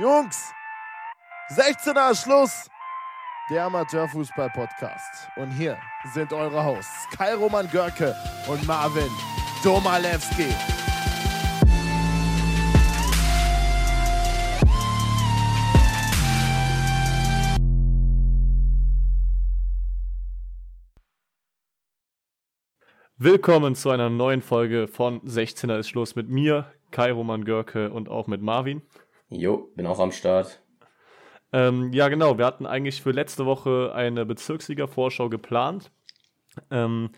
Jungs, 16er Schluss, der Amateurfußball-Podcast. Und hier sind eure Hosts Kai Roman Görke und Marvin Domalewski. Willkommen zu einer neuen Folge von 16er ist Schluss mit mir, Kai Roman Görke und auch mit Marvin. Jo, bin auch am Start. Ähm, ja, genau. Wir hatten eigentlich für letzte Woche eine Bezirksliga-Vorschau geplant. Ähm,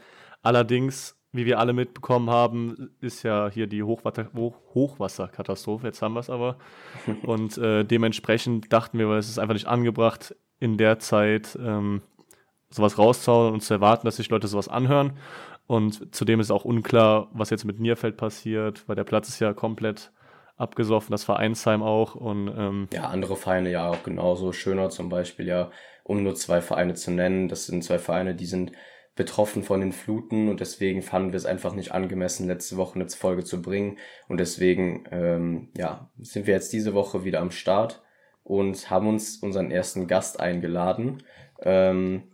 allerdings, wie wir alle mitbekommen haben, ist ja hier die Hochwatter Hoch Hochwasserkatastrophe. Jetzt haben wir es aber. Und äh, dementsprechend dachten wir, es ist einfach nicht angebracht, in der Zeit ähm, sowas rauszuhauen und zu erwarten, dass sich Leute sowas anhören. Und zudem ist auch unklar, was jetzt mit Nierfeld passiert, weil der Platz ist ja komplett abgesoffen, das Vereinsheim auch. Und, ähm ja, andere Vereine ja auch genauso. Schöner zum Beispiel ja, um nur zwei Vereine zu nennen. Das sind zwei Vereine, die sind betroffen von den Fluten und deswegen fanden wir es einfach nicht angemessen, letzte Woche eine Folge zu bringen. Und deswegen, ähm, ja, sind wir jetzt diese Woche wieder am Start und haben uns unseren ersten Gast eingeladen. Ähm,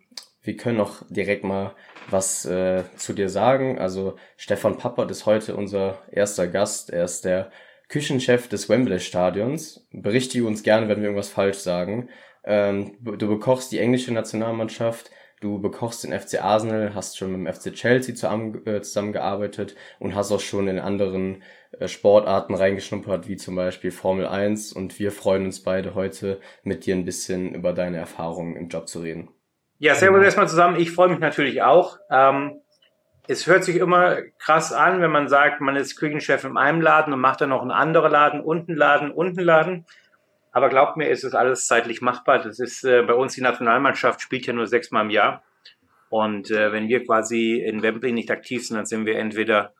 wir können auch direkt mal was äh, zu dir sagen. Also Stefan Pappert ist heute unser erster Gast. Er ist der Küchenchef des Wembley Stadions. Berichtige uns gerne, wenn wir irgendwas falsch sagen. Ähm, du bekochst die englische Nationalmannschaft, du bekochst den FC Arsenal, hast schon mit dem FC Chelsea äh, zusammengearbeitet und hast auch schon in anderen äh, Sportarten reingeschnuppert, wie zum Beispiel Formel 1. Und wir freuen uns beide heute, mit dir ein bisschen über deine Erfahrungen im Job zu reden. Ja, servus erstmal zusammen. Ich freue mich natürlich auch. Ähm, es hört sich immer krass an, wenn man sagt, man ist Küchenchef in einem Laden und macht dann noch einen anderen Laden, unten Laden, unten Laden. Aber glaubt mir, ist es alles zeitlich machbar. Das ist äh, bei uns die Nationalmannschaft spielt ja nur sechsmal im Jahr. Und äh, wenn wir quasi in Wembley nicht aktiv sind, dann sind wir entweder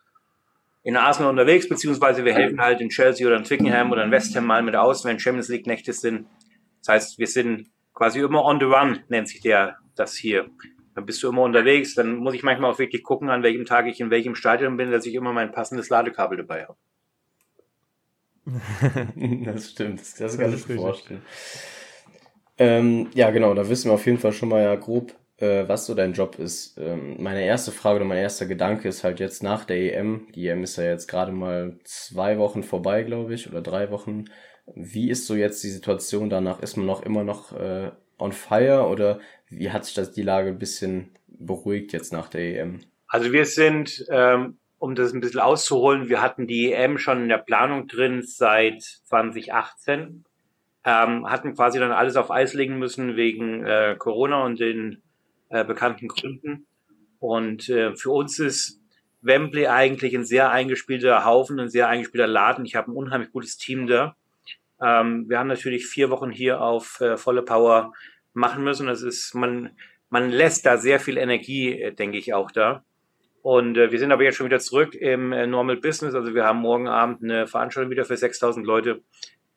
in Arsenal unterwegs, beziehungsweise wir helfen halt in Chelsea oder in Twickenham oder in West Ham mal mit aus, wenn Champions League Nächte sind. Das heißt, wir sind quasi immer on the run, nennt sich der das hier. Dann bist du immer unterwegs. Dann muss ich manchmal auch wirklich gucken, an welchem Tag ich in welchem Stadion bin, dass ich immer mein passendes Ladekabel dabei habe. das stimmt, das, das kann ich mir vorstellen. Ähm, ja, genau, da wissen wir auf jeden Fall schon mal ja grob, äh, was so dein Job ist. Ähm, meine erste Frage oder mein erster Gedanke ist halt jetzt nach der EM. Die EM ist ja jetzt gerade mal zwei Wochen vorbei, glaube ich, oder drei Wochen. Wie ist so jetzt die Situation danach? Ist man noch immer noch äh, on fire oder wie hat sich das die Lage ein bisschen beruhigt jetzt nach der EM? Also wir sind, ähm, um das ein bisschen auszuholen, wir hatten die EM schon in der Planung drin seit 2018, ähm, hatten quasi dann alles auf Eis legen müssen wegen äh, Corona und den äh, bekannten Gründen. Und äh, für uns ist Wembley eigentlich ein sehr eingespielter Haufen, ein sehr eingespielter Laden. Ich habe ein unheimlich gutes Team da. Ähm, wir haben natürlich vier Wochen hier auf äh, volle Power machen müssen. Das ist, man, man lässt da sehr viel Energie, äh, denke ich, auch da. Und äh, wir sind aber jetzt schon wieder zurück im äh, Normal Business. Also wir haben morgen Abend eine Veranstaltung wieder für 6000 Leute,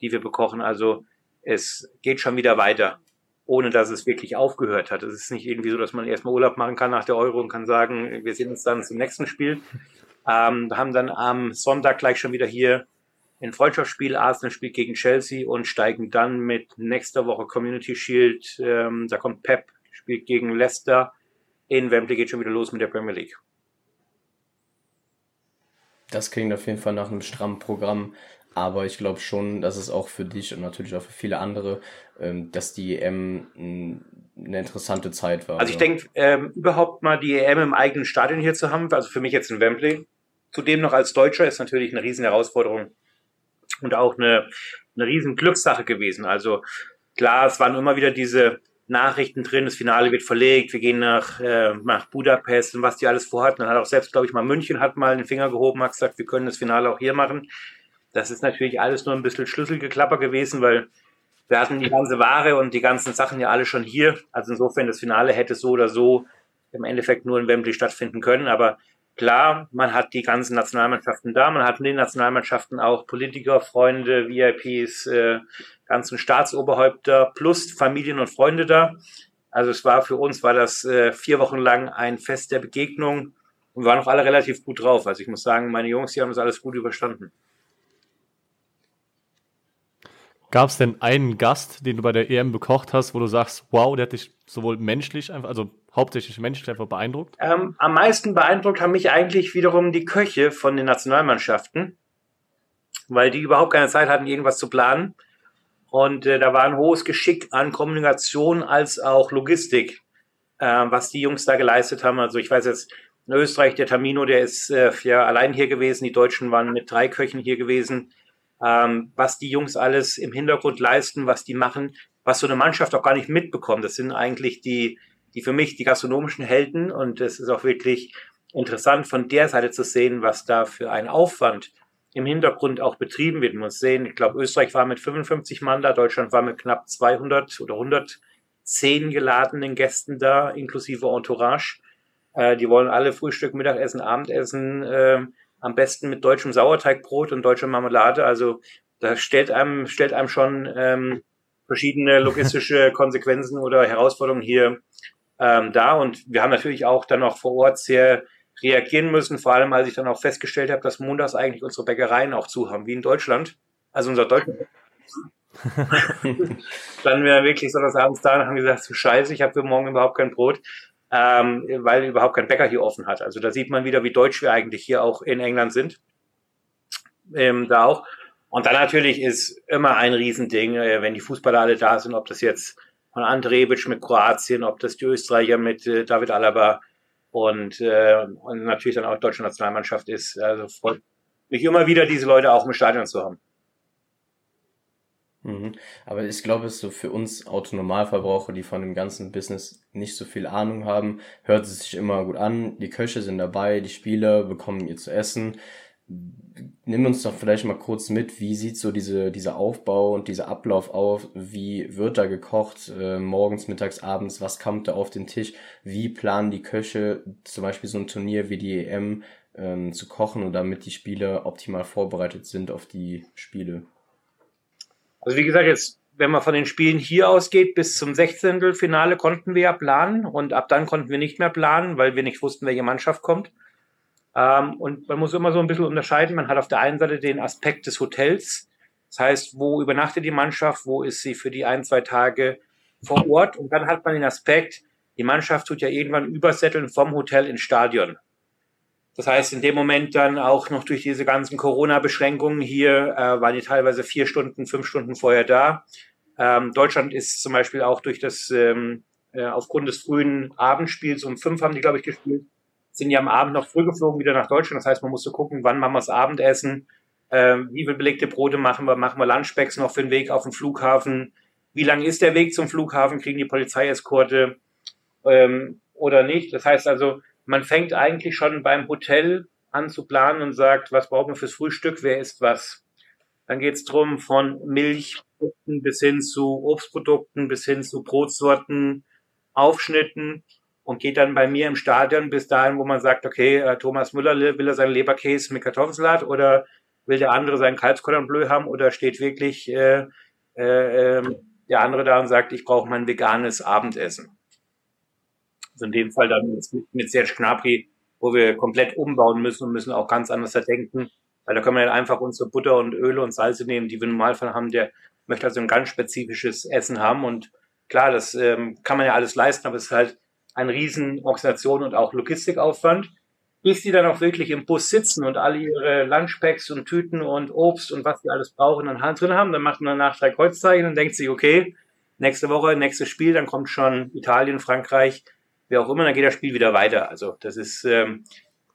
die wir bekochen. Also es geht schon wieder weiter, ohne dass es wirklich aufgehört hat. Es ist nicht irgendwie so, dass man erstmal Urlaub machen kann nach der Euro und kann sagen, wir sehen uns dann zum nächsten Spiel. Ähm, wir haben dann am Sonntag gleich schon wieder hier ein Freundschaftsspiel. Arsenal spielt gegen Chelsea und steigen dann mit nächster Woche Community Shield. Ähm, da kommt Pep, spielt gegen Leicester. In Wembley geht schon wieder los mit der Premier League. Das klingt auf jeden Fall nach einem strammen Programm. Aber ich glaube schon, dass es auch für dich und natürlich auch für viele andere, ähm, dass die EM eine interessante Zeit war. Also ich denke, ähm, überhaupt mal die EM im eigenen Stadion hier zu haben, also für mich jetzt in Wembley, zudem noch als Deutscher ist natürlich eine riesen Herausforderung und auch eine, eine riesen Glückssache gewesen. Also klar, es waren immer wieder diese Nachrichten drin, das Finale wird verlegt, wir gehen nach, äh, nach Budapest und was die alles vorhatten. Dann hat auch selbst, glaube ich, mal München hat mal den Finger gehoben, hat gesagt, wir können das Finale auch hier machen. Das ist natürlich alles nur ein bisschen Schlüsselgeklapper gewesen, weil wir hatten die ganze Ware und die ganzen Sachen ja alle schon hier. Also insofern, das Finale hätte so oder so im Endeffekt nur in Wembley stattfinden können. Aber Klar, man hat die ganzen Nationalmannschaften da, man hat in den Nationalmannschaften auch Politiker, Freunde, VIPs, äh, ganzen Staatsoberhäupter plus Familien und Freunde da. Also es war für uns war das äh, vier Wochen lang ein Fest der Begegnung und waren auch alle relativ gut drauf. Also ich muss sagen, meine Jungs, die haben das alles gut überstanden. Gab es denn einen Gast, den du bei der EM bekocht hast, wo du sagst, wow, der hat dich sowohl menschlich, einfach, also hauptsächlich menschlich einfach beeindruckt? Ähm, am meisten beeindruckt haben mich eigentlich wiederum die Köche von den Nationalmannschaften, weil die überhaupt keine Zeit hatten, irgendwas zu planen. Und äh, da war ein hohes Geschick an Kommunikation als auch Logistik, äh, was die Jungs da geleistet haben. Also ich weiß jetzt, in Österreich, der Tamino, der ist äh, ja allein hier gewesen. Die Deutschen waren mit drei Köchen hier gewesen ähm, was die Jungs alles im Hintergrund leisten, was die machen, was so eine Mannschaft auch gar nicht mitbekommt. Das sind eigentlich die, die für mich die gastronomischen Helden und es ist auch wirklich interessant von der Seite zu sehen, was da für ein Aufwand im Hintergrund auch betrieben wird. Man muss sehen, ich glaube, Österreich war mit 55 Mann da, Deutschland war mit knapp 200 oder 110 geladenen Gästen da, inklusive Entourage. Äh, die wollen alle Frühstück, Mittagessen, Abendessen äh, am besten mit deutschem Sauerteigbrot und deutscher Marmelade. Also da stellt einem, stellt einem schon ähm, verschiedene logistische Konsequenzen oder Herausforderungen hier ähm, da. Und wir haben natürlich auch dann auch vor Ort sehr reagieren müssen, vor allem als ich dann auch festgestellt habe, dass montags eigentlich unsere Bäckereien auch zu haben, wie in Deutschland. Also unser Deutschland. dann wir wirklich so das abends da und haben gesagt, so scheiße, ich habe für morgen überhaupt kein Brot ähm, weil überhaupt kein Bäcker hier offen hat. Also da sieht man wieder, wie deutsch wir eigentlich hier auch in England sind. Ähm, da auch. Und dann natürlich ist immer ein Riesending, äh, wenn die Fußballer alle da sind, ob das jetzt von Andrebic mit Kroatien, ob das die Österreicher mit äh, David Alaba und, äh, und natürlich dann auch die deutsche Nationalmannschaft ist. Also freut mich immer wieder, diese Leute auch im Stadion zu haben. Mhm. Aber ich glaube, es ist so für uns Autonormalverbraucher, die von dem ganzen Business nicht so viel Ahnung haben, hört es sich immer gut an. Die Köche sind dabei, die Spieler bekommen ihr zu essen. Nimm uns doch vielleicht mal kurz mit, wie sieht so diese, dieser Aufbau und dieser Ablauf auf? Wie wird da gekocht? Äh, morgens, mittags, abends? Was kommt da auf den Tisch? Wie planen die Köche zum Beispiel so ein Turnier wie die EM ähm, zu kochen und damit die Spieler optimal vorbereitet sind auf die Spiele? Also wie gesagt, jetzt, wenn man von den Spielen hier ausgeht, bis zum 16. Finale konnten wir ja planen und ab dann konnten wir nicht mehr planen, weil wir nicht wussten, welche Mannschaft kommt. Ähm, und man muss immer so ein bisschen unterscheiden. Man hat auf der einen Seite den Aspekt des Hotels. Das heißt, wo übernachtet die Mannschaft, wo ist sie für die ein, zwei Tage vor Ort? Und dann hat man den Aspekt, die Mannschaft tut ja irgendwann übersetteln vom Hotel ins Stadion. Das heißt, in dem Moment dann auch noch durch diese ganzen Corona-Beschränkungen hier äh, waren die teilweise vier Stunden, fünf Stunden vorher da. Ähm, Deutschland ist zum Beispiel auch durch das, ähm, äh, aufgrund des frühen Abendspiels, um fünf haben die, glaube ich, gespielt, sind ja am Abend noch früh geflogen wieder nach Deutschland. Das heißt, man musste gucken, wann machen wir das Abendessen, äh, wie viel belegte Brote machen wir, machen wir Lunchbacks noch für den Weg auf den Flughafen, wie lang ist der Weg zum Flughafen, kriegen die Polizeieskorte ähm, oder nicht. Das heißt also, man fängt eigentlich schon beim Hotel an zu planen und sagt, was brauchen wir fürs Frühstück, wer isst was. Dann geht es darum, von Milchprodukten bis hin zu Obstprodukten, bis hin zu Brotsorten, Aufschnitten und geht dann bei mir im Stadion bis dahin, wo man sagt, okay, äh, Thomas Müller will er seinen Leberkäse mit Kartoffelsalat oder will der andere seinen Kalbscordon Bleu haben oder steht wirklich äh, äh, äh, der andere da und sagt, ich brauche mein veganes Abendessen. Also in dem Fall dann mit, mit Serge Gnabry, wo wir komplett umbauen müssen und müssen auch ganz anders denken. Weil da können wir nicht einfach unsere Butter und Öle und Salze nehmen, die wir im Normalfall haben. Der möchte also ein ganz spezifisches Essen haben. Und klar, das ähm, kann man ja alles leisten, aber es ist halt ein riesen Organisation und auch Logistikaufwand. Bis die dann auch wirklich im Bus sitzen und alle ihre Lunchpacks und Tüten und Obst und was die alles brauchen an Hand drin haben, dann macht man danach drei Kreuzzeichen und denkt sich, okay, nächste Woche, nächstes Spiel, dann kommt schon Italien, Frankreich, wer auch immer, dann geht das Spiel wieder weiter. Also das ist ähm,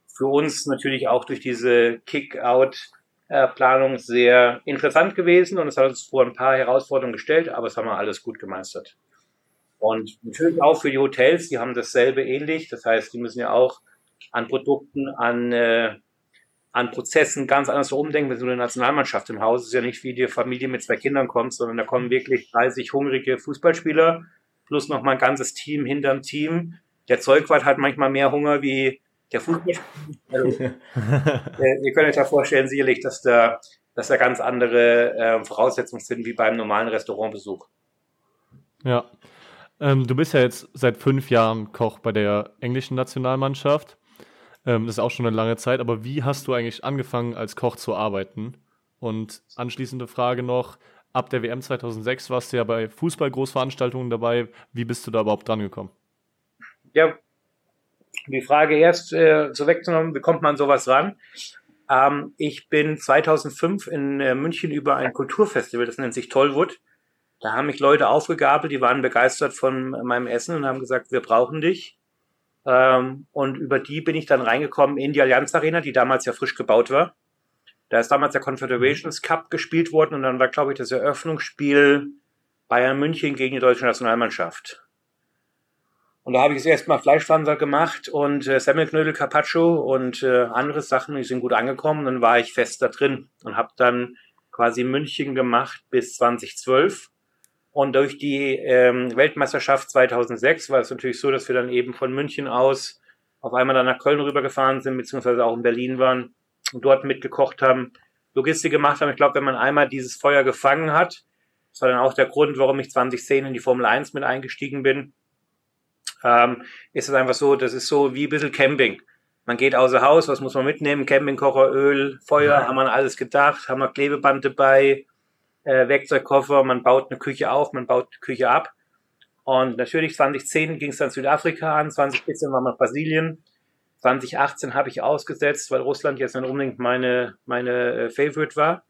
für uns natürlich auch durch diese Kick-Out-Planung sehr interessant gewesen und es hat uns vor ein paar Herausforderungen gestellt, aber es haben wir alles gut gemeistert. Und natürlich auch für die Hotels, die haben dasselbe ähnlich. Das heißt, die müssen ja auch an Produkten, an, äh, an Prozessen ganz anders umdenken. Wenn so eine Nationalmannschaft im Haus ist ja nicht wie die Familie mit zwei Kindern kommt, sondern da kommen wirklich 30 hungrige Fußballspieler plus noch mal ein ganzes Team hinterm Team, der Zeugwart hat manchmal mehr Hunger wie der Fußball. Also, äh, ihr könnt euch da vorstellen, sicherlich, dass da, dass da ganz andere äh, Voraussetzungen sind wie beim normalen Restaurantbesuch. Ja. Ähm, du bist ja jetzt seit fünf Jahren Koch bei der englischen Nationalmannschaft. Ähm, das ist auch schon eine lange Zeit, aber wie hast du eigentlich angefangen, als Koch zu arbeiten? Und anschließende Frage noch, ab der WM 2006 warst du ja bei Fußball-Großveranstaltungen dabei. Wie bist du da überhaupt dran gekommen? Ja, die Frage erst äh, so wegzunehmen, wie kommt man sowas ran? Ähm, ich bin 2005 in äh, München über ein Kulturfestival, das nennt sich Tollwood. Da haben mich Leute aufgegabelt, die waren begeistert von meinem Essen und haben gesagt, wir brauchen dich. Ähm, und über die bin ich dann reingekommen in die Allianz Arena, die damals ja frisch gebaut war. Da ist damals der Confederations Cup gespielt worden und dann war, glaube ich, das Eröffnungsspiel Bayern München gegen die deutsche Nationalmannschaft. Und da habe ich das erste Mal Fleischwanzer gemacht und äh, Semmelknödel Carpaccio und äh, andere Sachen, die sind gut angekommen. Dann war ich fest da drin und habe dann quasi München gemacht bis 2012. Und durch die ähm, Weltmeisterschaft 2006 war es natürlich so, dass wir dann eben von München aus auf einmal dann nach Köln rübergefahren sind, beziehungsweise auch in Berlin waren und dort mitgekocht haben, Logistik gemacht haben. Ich glaube, wenn man einmal dieses Feuer gefangen hat, das war dann auch der Grund, warum ich 2010 in die Formel 1 mit eingestiegen bin, ähm, ist es einfach so, das ist so wie ein bisschen Camping. Man geht außer Haus, was muss man mitnehmen? Campingkocher, Öl, Feuer, ja. haben wir alles gedacht, haben wir Klebeband dabei, äh, Werkzeugkoffer, man baut eine Küche auf, man baut eine Küche ab. Und natürlich 2010 ging es dann Südafrika an, 2014 war man Brasilien, 2018 habe ich ausgesetzt, weil Russland jetzt nicht unbedingt meine, meine äh, Favorite war.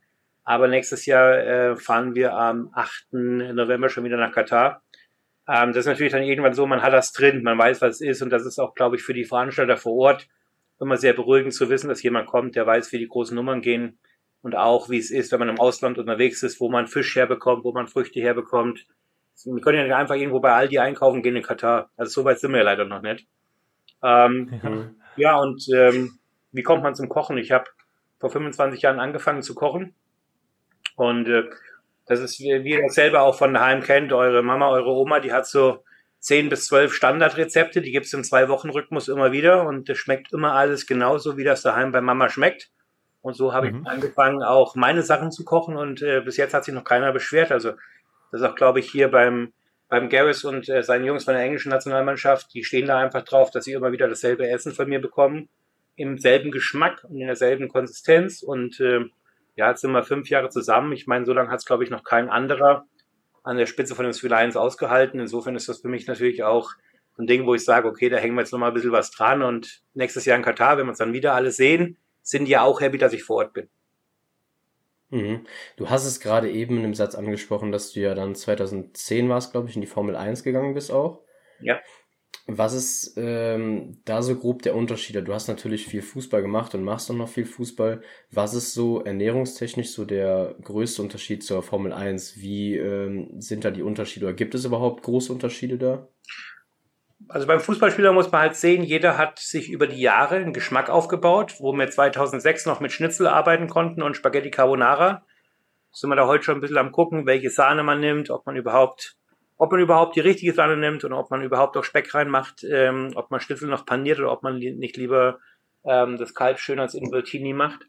Aber nächstes Jahr äh, fahren wir am 8. November schon wieder nach Katar. Ähm, das ist natürlich dann irgendwann so, man hat das drin, man weiß, was es ist und das ist auch, glaube ich, für die Veranstalter vor Ort immer sehr beruhigend zu wissen, dass jemand kommt, der weiß, wie die großen Nummern gehen und auch, wie es ist, wenn man im Ausland unterwegs ist, wo man Fisch herbekommt, wo man Früchte herbekommt. Wir können ja nicht einfach irgendwo bei Aldi einkaufen gehen in Katar. Also so weit sind wir ja leider noch nicht. Ähm, ja. ja, und ähm, wie kommt man zum Kochen? Ich habe vor 25 Jahren angefangen zu kochen und äh, das ist, wie, ihr das selber auch von daheim kennt, eure Mama, eure Oma, die hat so zehn bis zwölf Standardrezepte, die gibt's im Zwei-Wochen-Rhythmus immer wieder und das schmeckt immer alles genauso, wie das daheim bei Mama schmeckt. Und so habe mhm. ich angefangen, auch meine Sachen zu kochen und äh, bis jetzt hat sich noch keiner beschwert. Also das ist auch, glaube ich, hier beim, beim Garris und äh, seinen Jungs von der englischen Nationalmannschaft, die stehen da einfach drauf, dass sie immer wieder dasselbe Essen von mir bekommen, im selben Geschmack und in derselben Konsistenz und äh, ja, jetzt sind wir fünf Jahre zusammen. Ich meine, so lange hat es, glaube ich, noch kein anderer an der Spitze von den Three Lions ausgehalten. Insofern ist das für mich natürlich auch ein Ding, wo ich sage, okay, da hängen wir jetzt noch mal ein bisschen was dran und nächstes Jahr in Katar, wenn wir uns dann wieder alles sehen, sind ja auch happy, dass ich vor Ort bin. Mhm. Du hast es gerade eben in einem Satz angesprochen, dass du ja dann 2010 warst, glaube ich, in die Formel 1 gegangen bist auch. Ja. Was ist ähm, da so grob der Unterschied? Du hast natürlich viel Fußball gemacht und machst auch noch viel Fußball. Was ist so ernährungstechnisch so der größte Unterschied zur Formel 1? Wie ähm, sind da die Unterschiede oder gibt es überhaupt große Unterschiede da? Also beim Fußballspieler muss man halt sehen, jeder hat sich über die Jahre einen Geschmack aufgebaut, wo wir 2006 noch mit Schnitzel arbeiten konnten und Spaghetti Carbonara. Sind wir da heute schon ein bisschen am gucken, welche Sahne man nimmt, ob man überhaupt ob man überhaupt die richtige Sahne nimmt und ob man überhaupt auch Speck reinmacht, ähm, ob man Schnitzel noch paniert oder ob man li nicht lieber ähm, das Kalb schön als Invertini macht.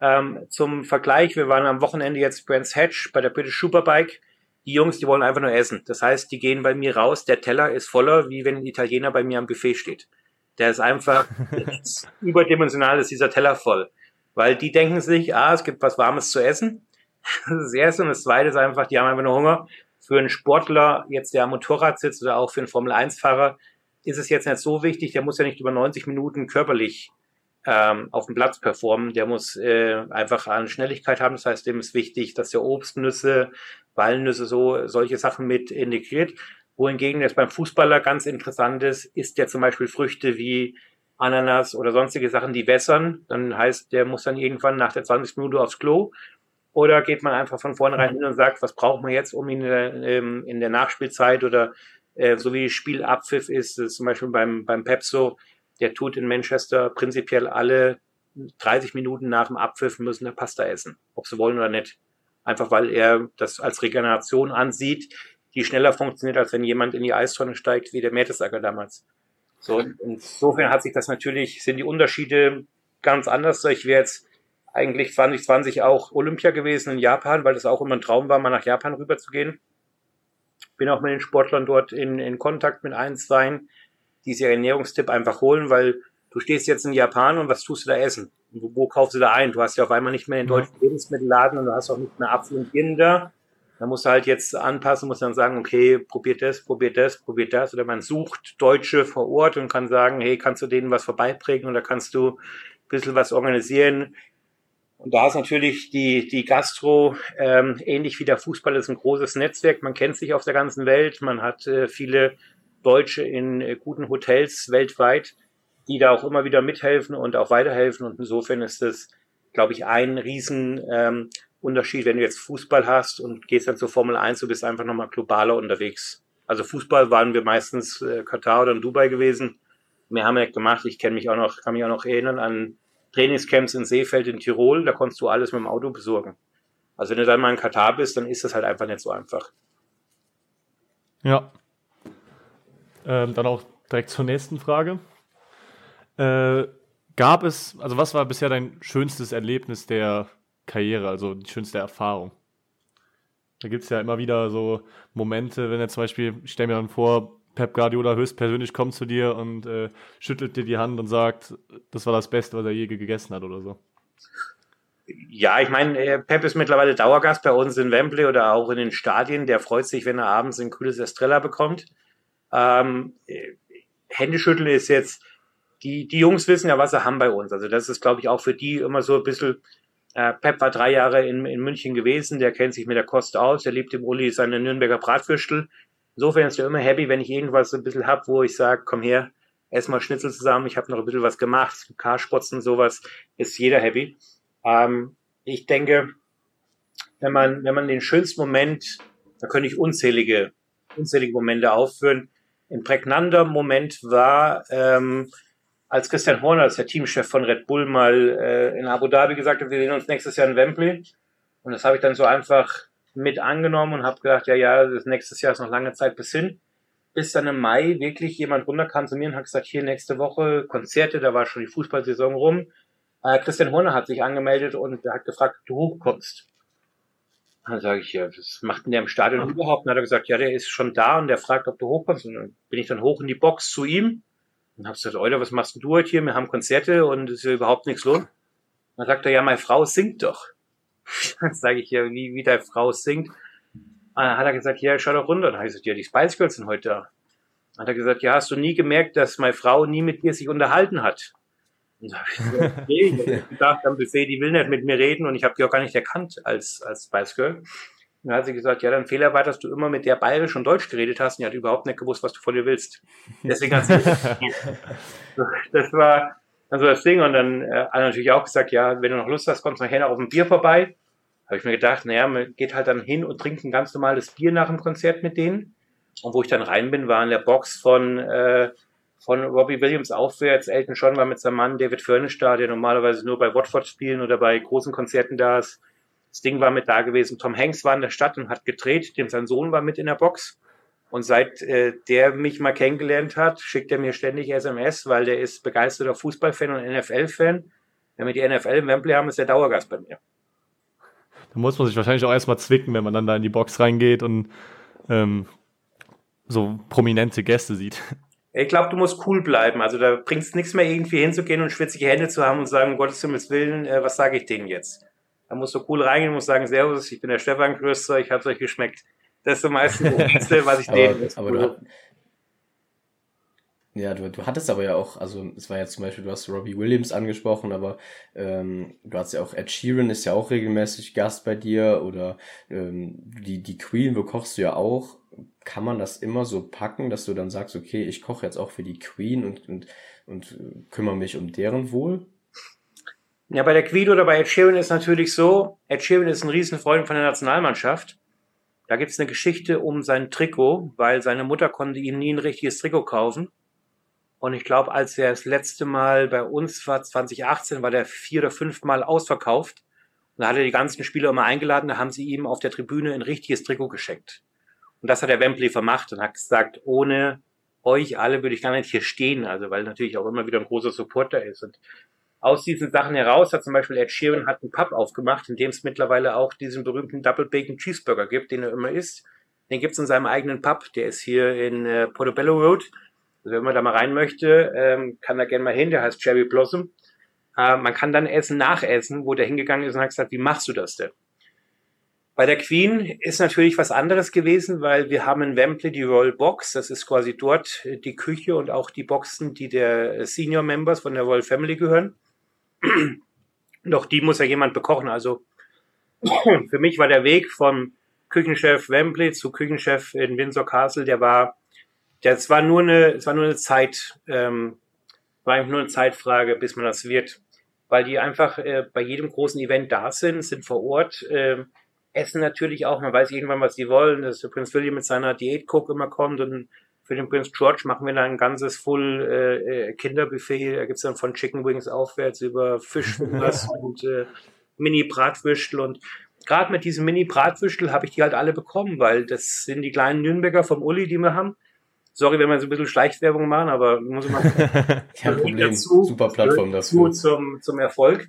Ähm, zum Vergleich, wir waren am Wochenende jetzt Brands Hatch bei der British Superbike. Die Jungs, die wollen einfach nur essen. Das heißt, die gehen bei mir raus, der Teller ist voller, wie wenn ein Italiener bei mir am Buffet steht. Der ist einfach überdimensional, ist dieser Teller voll. Weil die denken sich, ah, es gibt was Warmes zu essen. Das ist das Erste. Und das Zweite ist einfach, die haben einfach nur Hunger für einen Sportler, jetzt der am Motorrad sitzt oder auch für einen Formel-1-Fahrer, ist es jetzt nicht so wichtig, der muss ja nicht über 90 Minuten körperlich ähm, auf dem Platz performen. Der muss äh, einfach eine Schnelligkeit haben. Das heißt, dem ist wichtig, dass er Obstnüsse, Walnüsse, so solche Sachen mit integriert. Wohingegen jetzt beim Fußballer ganz interessant ist, ist der zum Beispiel Früchte wie Ananas oder sonstige Sachen, die wässern. Dann heißt, der muss dann irgendwann nach der 20 Minute aufs Klo oder geht man einfach von vornherein hin und sagt, was braucht man jetzt, um ihn ähm, in der Nachspielzeit oder äh, so wie Spielabpfiff ist, ist zum Beispiel beim, beim Pepso, der tut in Manchester prinzipiell alle 30 Minuten nach dem Abpfiff müssen eine Pasta essen, ob sie wollen oder nicht. Einfach weil er das als Regeneration ansieht, die schneller funktioniert, als wenn jemand in die Eistonne steigt, wie der Mertesacker damals. So, insofern hat sich das natürlich, sind die Unterschiede ganz anders. Ich wäre jetzt eigentlich 2020 auch Olympia gewesen in Japan, weil das auch immer ein Traum war, mal nach Japan rüber zu gehen. Bin auch mit den Sportlern dort in, in Kontakt mit eins sein, die sich Ernährungstipp einfach holen, weil du stehst jetzt in Japan und was tust du da essen? Wo, wo kaufst du da ein? Du hast ja auf einmal nicht mehr den deutschen Lebensmittelladen und du hast auch nicht mehr Apfel und Birnen da. Da musst du halt jetzt anpassen, muss dann sagen, okay, probiert das, probiert das, probiert das. Oder man sucht Deutsche vor Ort und kann sagen, hey, kannst du denen was vorbeibringen oder kannst du ein bisschen was organisieren. Und da ist natürlich die, die Gastro ähm, ähnlich wie der Fußball ist ein großes Netzwerk. Man kennt sich auf der ganzen Welt. Man hat äh, viele Deutsche in äh, guten Hotels weltweit, die da auch immer wieder mithelfen und auch weiterhelfen. Und insofern ist das, glaube ich, ein riesen ähm, Unterschied, wenn du jetzt Fußball hast und gehst dann zur Formel 1, du bist einfach nochmal globaler unterwegs. Also Fußball waren wir meistens äh, Katar oder in Dubai gewesen. Mehr haben wir nicht gemacht. Ich kenne mich auch noch, kann mich auch noch erinnern an Trainingscamps in Seefeld in Tirol, da konntest du alles mit dem Auto besorgen. Also wenn du dann mal in Katar bist, dann ist das halt einfach nicht so einfach. Ja. Ähm, dann auch direkt zur nächsten Frage. Äh, gab es, also was war bisher dein schönstes Erlebnis der Karriere, also die schönste Erfahrung? Da gibt es ja immer wieder so Momente, wenn er zum Beispiel, ich stelle mir dann vor, Pep Guardiola höchstpersönlich kommt zu dir und äh, schüttelt dir die Hand und sagt, das war das Beste, was er je gegessen hat oder so. Ja, ich meine, äh, Pep ist mittlerweile Dauergast bei uns in Wembley oder auch in den Stadien. Der freut sich, wenn er abends ein cooles Estrella bekommt. Ähm, äh, Händeschütteln ist jetzt, die, die Jungs wissen ja, was sie haben bei uns. Also das ist, glaube ich, auch für die immer so ein bisschen, äh, Pep war drei Jahre in, in München gewesen, der kennt sich mit der Kost aus, der liebt im Uli seine Nürnberger Bratwürstel. Insofern ist er immer happy, wenn ich irgendwas ein bisschen hab, wo ich sage, komm her, ess mal Schnitzel zusammen, ich habe noch ein bisschen was gemacht, Karspotzen, sowas, ist jeder happy. Ähm, ich denke, wenn man, wenn man den schönsten Moment, da könnte ich unzählige, unzählige Momente aufführen. Ein prägnanter Moment war, ähm, als Christian Horner, als der Teamchef von Red Bull, mal äh, in Abu Dhabi gesagt hat, wir sehen uns nächstes Jahr in Wembley. Und das habe ich dann so einfach mit angenommen und habe gedacht, ja, ja, das nächstes Jahr ist noch lange Zeit bis hin. Bis dann im Mai wirklich jemand runterkam zu mir und hat gesagt, hier nächste Woche Konzerte, da war schon die Fußballsaison rum. Äh, Christian Horner hat sich angemeldet und hat gefragt, ob du hochkommst. Dann sage ich, ja, was macht denn der im Stadion überhaupt? Und dann hat er gesagt, ja, der ist schon da und der fragt, ob du hochkommst. Und dann bin ich dann hoch in die Box zu ihm und habe gesagt, Euler, was machst du heute hier? Wir haben Konzerte und es ist ja überhaupt nichts los. Dann sagt er, ja, meine Frau singt doch. Dann sage ich ja, wie, wie deine Frau singt. Und dann hat er gesagt, ja, schau doch runter. Dann habe ich gesagt, ja, die Spice Girls sind heute da. Dann hat er gesagt, ja, hast du nie gemerkt, dass meine Frau nie mit dir sich unterhalten hat? Und da habe ich gesagt, okay, ich hab gedacht am Buffet, die will nicht mit mir reden und ich habe die auch gar nicht erkannt als, als Spice Girl. Und dann hat sie gesagt, ja, dein Fehler war, dass du immer mit der Bayerisch und Deutsch geredet hast und die hat überhaupt nicht gewusst, was du von dir willst. Deswegen hat sie, das war, dann so das Ding und dann äh, hat er natürlich auch gesagt, ja, wenn du noch Lust hast, kommst du nachher noch auf ein Bier vorbei. Habe ich mir gedacht, naja, man geht halt dann hin und trinkt ein ganz normales Bier nach dem Konzert mit denen. Und wo ich dann rein bin, war in der Box von, äh, von Robbie Williams aufwärts. Elton John war mit seinem Mann David Furnish da, der normalerweise nur bei Watford spielen oder bei großen Konzerten da ist. Das Ding war mit da gewesen. Tom Hanks war in der Stadt und hat gedreht, dem sein Sohn war mit in der Box. Und seit äh, der mich mal kennengelernt hat, schickt er mir ständig SMS, weil der ist begeisterter Fußballfan und NFL-Fan. Wenn wir die NFL im Wembley haben, ist der Dauergast bei mir. Da muss man sich wahrscheinlich auch erstmal zwicken, wenn man dann da in die Box reingeht und ähm, so prominente Gäste sieht. Ich glaube, du musst cool bleiben. Also da bringt es nichts mehr, irgendwie hinzugehen und schwitzige Hände zu haben und sagen, um Gottes Himmels Willen, äh, was sage ich denen jetzt? Da musst du cool reingehen, musst sagen, Servus, ich bin der Stefan Größer, ich hab's euch geschmeckt. Das ist so meistens das was ich denen... aber, aber du, ja, du, du hattest aber ja auch, also es war ja zum Beispiel, du hast Robbie Williams angesprochen, aber ähm, du hast ja auch Ed Sheeran ist ja auch regelmäßig Gast bei dir oder ähm, die, die Queen bekochst du ja auch. Kann man das immer so packen, dass du dann sagst, okay, ich koche jetzt auch für die Queen und, und, und kümmere mich um deren Wohl? Ja, bei der Queen oder bei Ed Sheeran ist natürlich so, Ed Sheeran ist ein Riesenfreund von der Nationalmannschaft. Da gibt's eine Geschichte um sein Trikot, weil seine Mutter konnte ihm nie ein richtiges Trikot kaufen. Und ich glaube, als er das letzte Mal bei uns war, 2018, war der vier oder fünf Mal ausverkauft. Und da hat er die ganzen Spieler immer eingeladen, da haben sie ihm auf der Tribüne ein richtiges Trikot geschenkt. Und das hat der Wembley vermacht und hat gesagt, ohne euch alle würde ich gar nicht hier stehen, also weil natürlich auch immer wieder ein großer Supporter ist. Und aus diesen Sachen heraus hat zum Beispiel Ed Sheeran hat einen Pub aufgemacht, in dem es mittlerweile auch diesen berühmten Double Bacon Cheeseburger gibt, den er immer isst. Den gibt's in seinem eigenen Pub, der ist hier in äh, Portobello Road also wenn man da mal rein möchte, ähm, kann da gerne mal hin, der heißt Cherry Blossom. Äh, man kann dann Essen nachessen, wo der hingegangen ist und hat gesagt, wie machst du das denn? Bei der Queen ist natürlich was anderes gewesen, weil wir haben in Wembley die Royal Box. Das ist quasi dort die Küche und auch die Boxen, die der Senior Members von der Royal Family gehören. Doch die muss ja jemand bekochen. Also für mich war der Weg vom Küchenchef Wembley zu Küchenchef in Windsor Castle, der war, das war nur eine, es war nur eine Zeit, ähm, war eigentlich nur eine Zeitfrage, bis man das wird, weil die einfach äh, bei jedem großen Event da sind, sind vor Ort, äh, essen natürlich auch, man weiß irgendwann, was die wollen, dass der Prinz William mit seiner Diät-Cook immer kommt und für den Prinz George machen wir dann ein ganzes Full äh, äh Kinderbuffet, da gibt's dann von Chicken Wings aufwärts über Fisch und äh, Mini-Bratwürstel und gerade mit diesem Mini-Bratwürstel habe ich die halt alle bekommen, weil das sind die kleinen Nürnberger vom Uli, die wir haben. Sorry, wenn wir so ein bisschen Schleichwerbung machen, aber muss man Kein Problem. Dazu, Super Plattform dafür. Zum, zum Erfolg.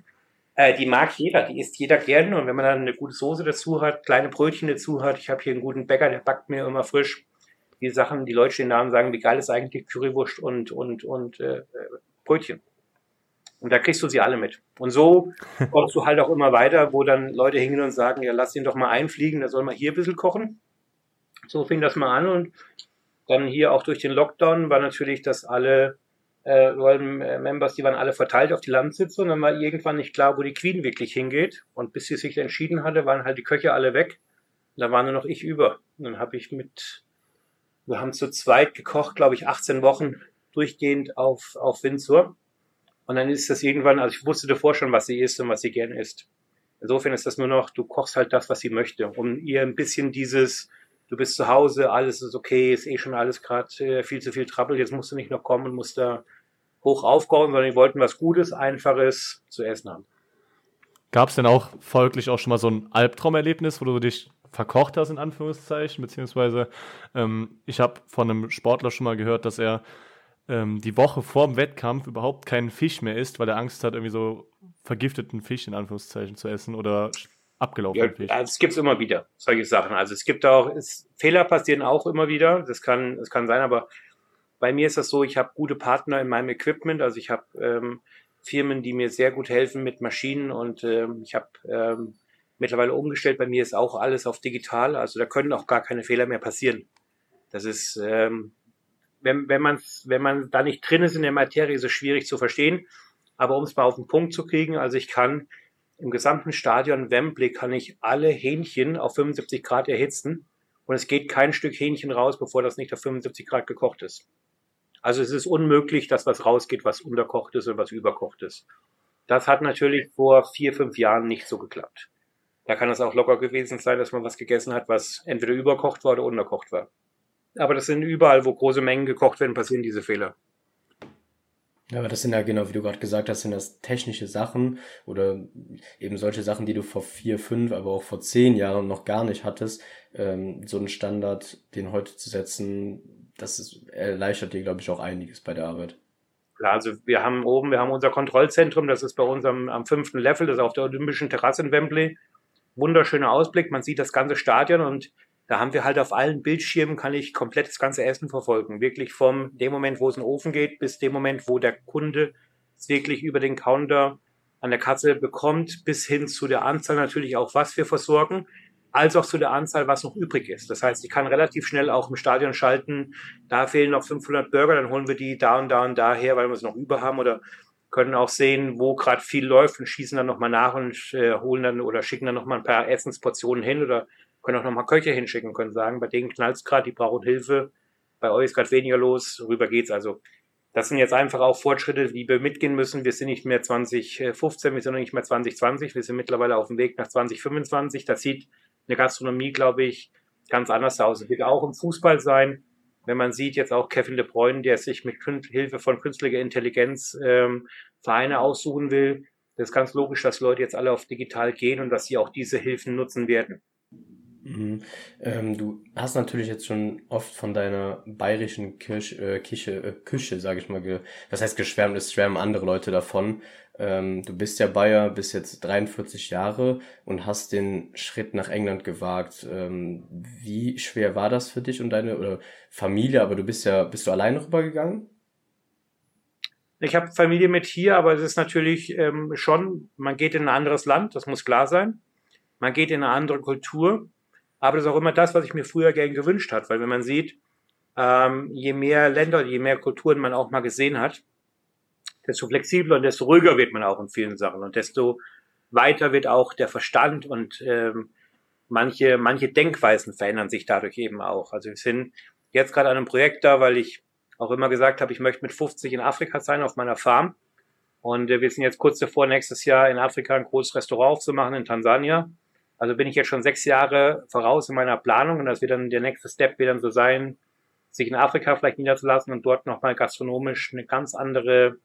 Äh, die mag jeder, die isst jeder gerne und wenn man dann eine gute Soße dazu hat, kleine Brötchen dazu hat, ich habe hier einen guten Bäcker, der backt mir immer frisch die Sachen, die Leute den Namen sagen, wie geil ist eigentlich Currywurst und, und, und äh, Brötchen. Und da kriegst du sie alle mit. Und so kommst du halt auch immer weiter, wo dann Leute hingehen und sagen, ja, lass ihn doch mal einfliegen, da soll man hier ein bisschen kochen. So fing das mal an und dann hier auch durch den Lockdown war natürlich, dass alle äh, Royal Members, die waren alle verteilt auf die Landsitze und dann war irgendwann nicht klar, wo die Queen wirklich hingeht. Und bis sie sich entschieden hatte, waren halt die Köche alle weg. Und da war nur noch ich über. Und dann habe ich mit, wir haben zu zweit gekocht, glaube ich, 18 Wochen durchgehend auf, auf Windsor. Und dann ist das irgendwann, also ich wusste davor schon, was sie isst und was sie gern isst. Insofern ist das nur noch, du kochst halt das, was sie möchte, um ihr ein bisschen dieses, du bist zu Hause, alles ist okay, ist eh schon alles gerade äh, viel zu viel Trouble, jetzt musst du nicht noch kommen und musst da hoch aufkochen, sondern die wollten was Gutes, Einfaches zu essen haben. Gab es denn auch folglich auch schon mal so ein Albtraumerlebnis, wo du dich verkocht hast, in Anführungszeichen, beziehungsweise ähm, ich habe von einem Sportler schon mal gehört, dass er ähm, die Woche vor dem Wettkampf überhaupt keinen Fisch mehr isst, weil er Angst hat, irgendwie so vergifteten Fisch in Anführungszeichen zu essen oder abgelaufenen ja, Fisch. Also es gibt immer wieder, solche Sachen. Also es gibt auch, es, Fehler passieren auch immer wieder. Das kann, das kann sein, aber bei mir ist das so, ich habe gute Partner in meinem Equipment. Also ich habe ähm, Firmen, die mir sehr gut helfen mit Maschinen und ähm, ich habe ähm, mittlerweile umgestellt. Bei mir ist auch alles auf digital. Also da können auch gar keine Fehler mehr passieren. Das ist, ähm, wenn, wenn, man, wenn man da nicht drin ist in der Materie, ist es schwierig zu verstehen. Aber um es mal auf den Punkt zu kriegen, also ich kann im gesamten Stadion Wembley kann ich alle Hähnchen auf 75 Grad erhitzen und es geht kein Stück Hähnchen raus, bevor das nicht auf 75 Grad gekocht ist. Also es ist unmöglich, dass was rausgeht, was unterkocht ist oder was überkocht ist. Das hat natürlich vor vier, fünf Jahren nicht so geklappt. Da kann es auch locker gewesen sein, dass man was gegessen hat, was entweder überkocht war oder unterkocht war. Aber das sind überall, wo große Mengen gekocht werden, passieren diese Fehler. Ja, aber das sind ja genau, wie du gerade gesagt hast, sind das technische Sachen oder eben solche Sachen, die du vor vier, fünf, aber auch vor zehn Jahren noch gar nicht hattest. Ähm, so einen Standard, den heute zu setzen, das ist, erleichtert dir, glaube ich, auch einiges bei der Arbeit. Klar, also wir haben oben, wir haben unser Kontrollzentrum, das ist bei uns am, am fünften Level, das ist auf der Olympischen Terrasse in Wembley. Wunderschöner Ausblick, man sieht das ganze Stadion und da haben wir halt auf allen Bildschirmen, kann ich komplett das ganze Essen verfolgen. Wirklich vom dem Moment, wo es in den Ofen geht, bis dem Moment, wo der Kunde es wirklich über den Counter an der Katze bekommt, bis hin zu der Anzahl natürlich auch, was wir versorgen, als auch zu der Anzahl, was noch übrig ist. Das heißt, ich kann relativ schnell auch im Stadion schalten, da fehlen noch 500 Burger, dann holen wir die da und da und da her, weil wir es noch über haben oder können auch sehen, wo gerade viel läuft und schießen dann nochmal nach und äh, holen dann oder schicken dann nochmal ein paar Essensportionen hin oder können auch nochmal Köche hinschicken, können sagen, bei denen knallt's gerade, die brauchen Hilfe, bei euch ist gerade weniger los, rüber geht's. Also das sind jetzt einfach auch Fortschritte, die wir mitgehen müssen. Wir sind nicht mehr 2015, wir sind noch nicht mehr 2020, wir sind mittlerweile auf dem Weg nach 2025. Da sieht eine Gastronomie, glaube ich, ganz anders aus. Es wird auch im Fußball sein. Wenn man sieht, jetzt auch Kevin De Bruyne, der sich mit Hilfe von künstlicher Intelligenz ähm, Vereine aussuchen will, das ist ganz logisch, dass Leute jetzt alle auf digital gehen und dass sie auch diese Hilfen nutzen werden. Mhm. Ähm, du hast natürlich jetzt schon oft von deiner bayerischen Kirch, äh, Küche, äh, Küche, sage ich mal, was heißt geschwärmt, es schwärmen andere Leute davon. Ähm, du bist ja Bayer, bist jetzt 43 Jahre und hast den Schritt nach England gewagt. Ähm, wie schwer war das für dich und deine oder Familie? Aber du bist ja, bist du alleine rübergegangen? Ich habe Familie mit hier, aber es ist natürlich ähm, schon, man geht in ein anderes Land, das muss klar sein. man geht in eine andere Kultur, aber das ist auch immer das, was ich mir früher gern gewünscht hat, weil wenn man sieht, ähm, je mehr Länder, je mehr Kulturen man auch mal gesehen hat, desto flexibler und desto ruhiger wird man auch in vielen Sachen und desto weiter wird auch der Verstand und ähm, manche, manche Denkweisen verändern sich dadurch eben auch. Also wir sind jetzt gerade an einem Projekt da, weil ich auch immer gesagt habe, ich möchte mit 50 in Afrika sein auf meiner Farm. Und äh, wir sind jetzt kurz davor, nächstes Jahr in Afrika ein großes Restaurant aufzumachen in Tansania. Also bin ich jetzt schon sechs Jahre voraus in meiner Planung und das wird dann der nächste Step wird dann so sein, sich in Afrika vielleicht niederzulassen und dort nochmal gastronomisch eine ganz andere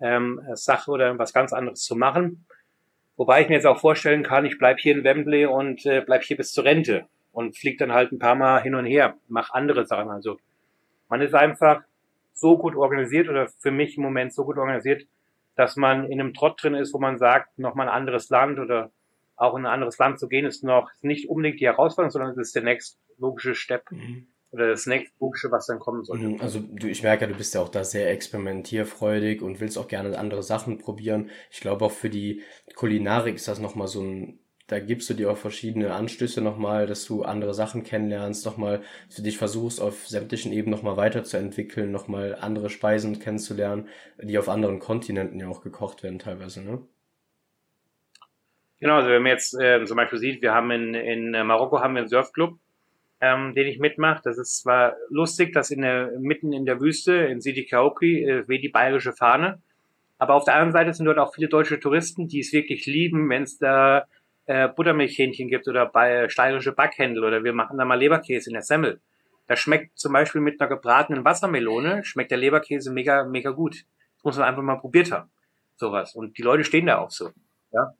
ähm, Sache oder was ganz anderes zu machen. Wobei ich mir jetzt auch vorstellen kann, ich bleib hier in Wembley und äh, bleib hier bis zur Rente und fliege dann halt ein paar Mal hin und her, mache andere Sachen. Also man ist einfach so gut organisiert oder für mich im Moment so gut organisiert, dass man in einem Trott drin ist, wo man sagt, nochmal ein anderes Land oder auch in ein anderes Land zu gehen, ist noch nicht unbedingt die Herausforderung, sondern es ist der nächste logische Step mhm. Oder das nächste logische, was dann kommen soll. Mhm. Also du, ich merke, du bist ja auch da sehr experimentierfreudig und willst auch gerne andere Sachen probieren. Ich glaube auch für die Kulinarik ist das nochmal so ein da gibst du dir auch verschiedene Anstöße nochmal, dass du andere Sachen kennenlernst, nochmal für dich versuchst, auf sämtlichen Ebenen nochmal weiterzuentwickeln, nochmal andere Speisen kennenzulernen, die auf anderen Kontinenten ja auch gekocht werden teilweise, ne? Genau, also wenn man jetzt äh, zum Beispiel sieht, wir haben in, in Marokko haben wir einen Surfclub, ähm, den ich mitmache. Das ist zwar lustig, dass in der, mitten in der Wüste, in Sidi Kaoki, äh, weht die bayerische Fahne. Aber auf der anderen Seite sind dort auch viele deutsche Touristen, die es wirklich lieben, wenn es da äh, Buttermilchhähnchen gibt oder bei steirische Backhändel oder wir machen da mal Leberkäse in der Semmel. Das schmeckt zum Beispiel mit einer gebratenen Wassermelone, schmeckt der Leberkäse mega, mega gut. Das muss man einfach mal probiert haben. Sowas. Und die Leute stehen da auch so. Ja.